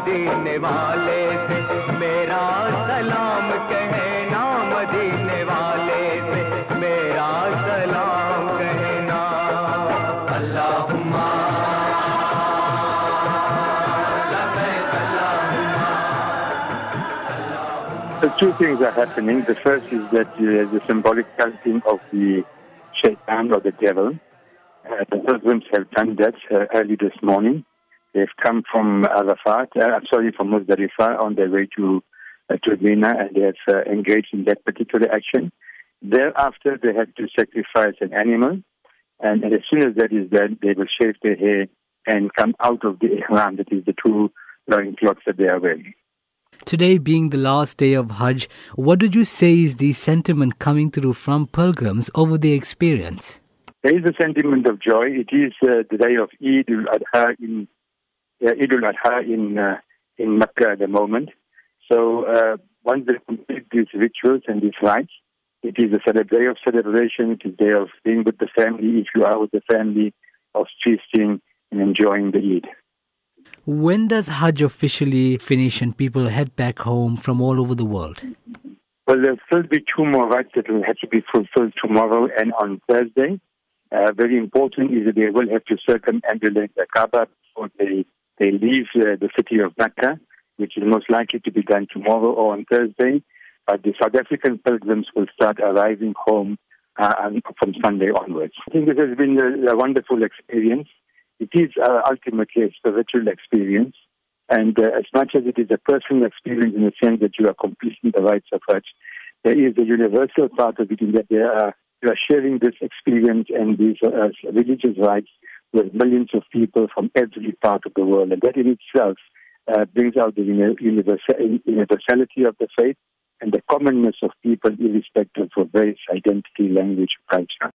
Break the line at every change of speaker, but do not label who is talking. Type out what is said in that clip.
मदीने वाले से मेरा सलाम कहना मदीने वाले से मेरा सलाम कहना अल्लाहुम्मा
So two things are happening. The first is that uh, the symbolic counting of the shaitan or the devil. Uh, the Muslims have done that uh, early this morning. They've come from Arafat, uh, I'm sorry, from Muzdalifah on their way to uh, to Mina, and they have uh, engaged in that particular action. Thereafter, they have to sacrifice an animal, and, and as soon as that is done, they will shave their hair and come out of the ihram, that is the two loin cloths that they are wearing.
Today being the last day of Hajj, what would you say is the sentiment coming through from pilgrims over the experience?
There is a sentiment of joy. It is uh, the day of Eid al-Adha in uh, Eid al-Adha in uh, in Mecca at the moment. So uh, once they complete these rituals and these rites, it is a day of celebration. It is a day of being with the family. If you are with the family, of feasting and enjoying the Eid.
When does Hajj officially finish and people head back home from all over the world?
Well, there'll still be two more rites that will have to be fulfilled tomorrow and on Thursday. Uh, very important is that they will have to circumambulate the Kaaba before they, they leave uh, the city of Mecca, which is most likely to be done tomorrow or on Thursday. But the South African pilgrims will start arriving home uh, from Sunday onwards. I think this has been a, a wonderful experience. It is uh, ultimately a spiritual experience. And uh, as much as it is a personal experience in the sense that you are completing the rites of Hajj, there is a universal part of it in that there are, you are sharing this experience and these uh, religious rites with millions of people from every part of the world. And that in itself uh, brings out the universality of the faith and the commonness of people irrespective of race, identity, language, culture.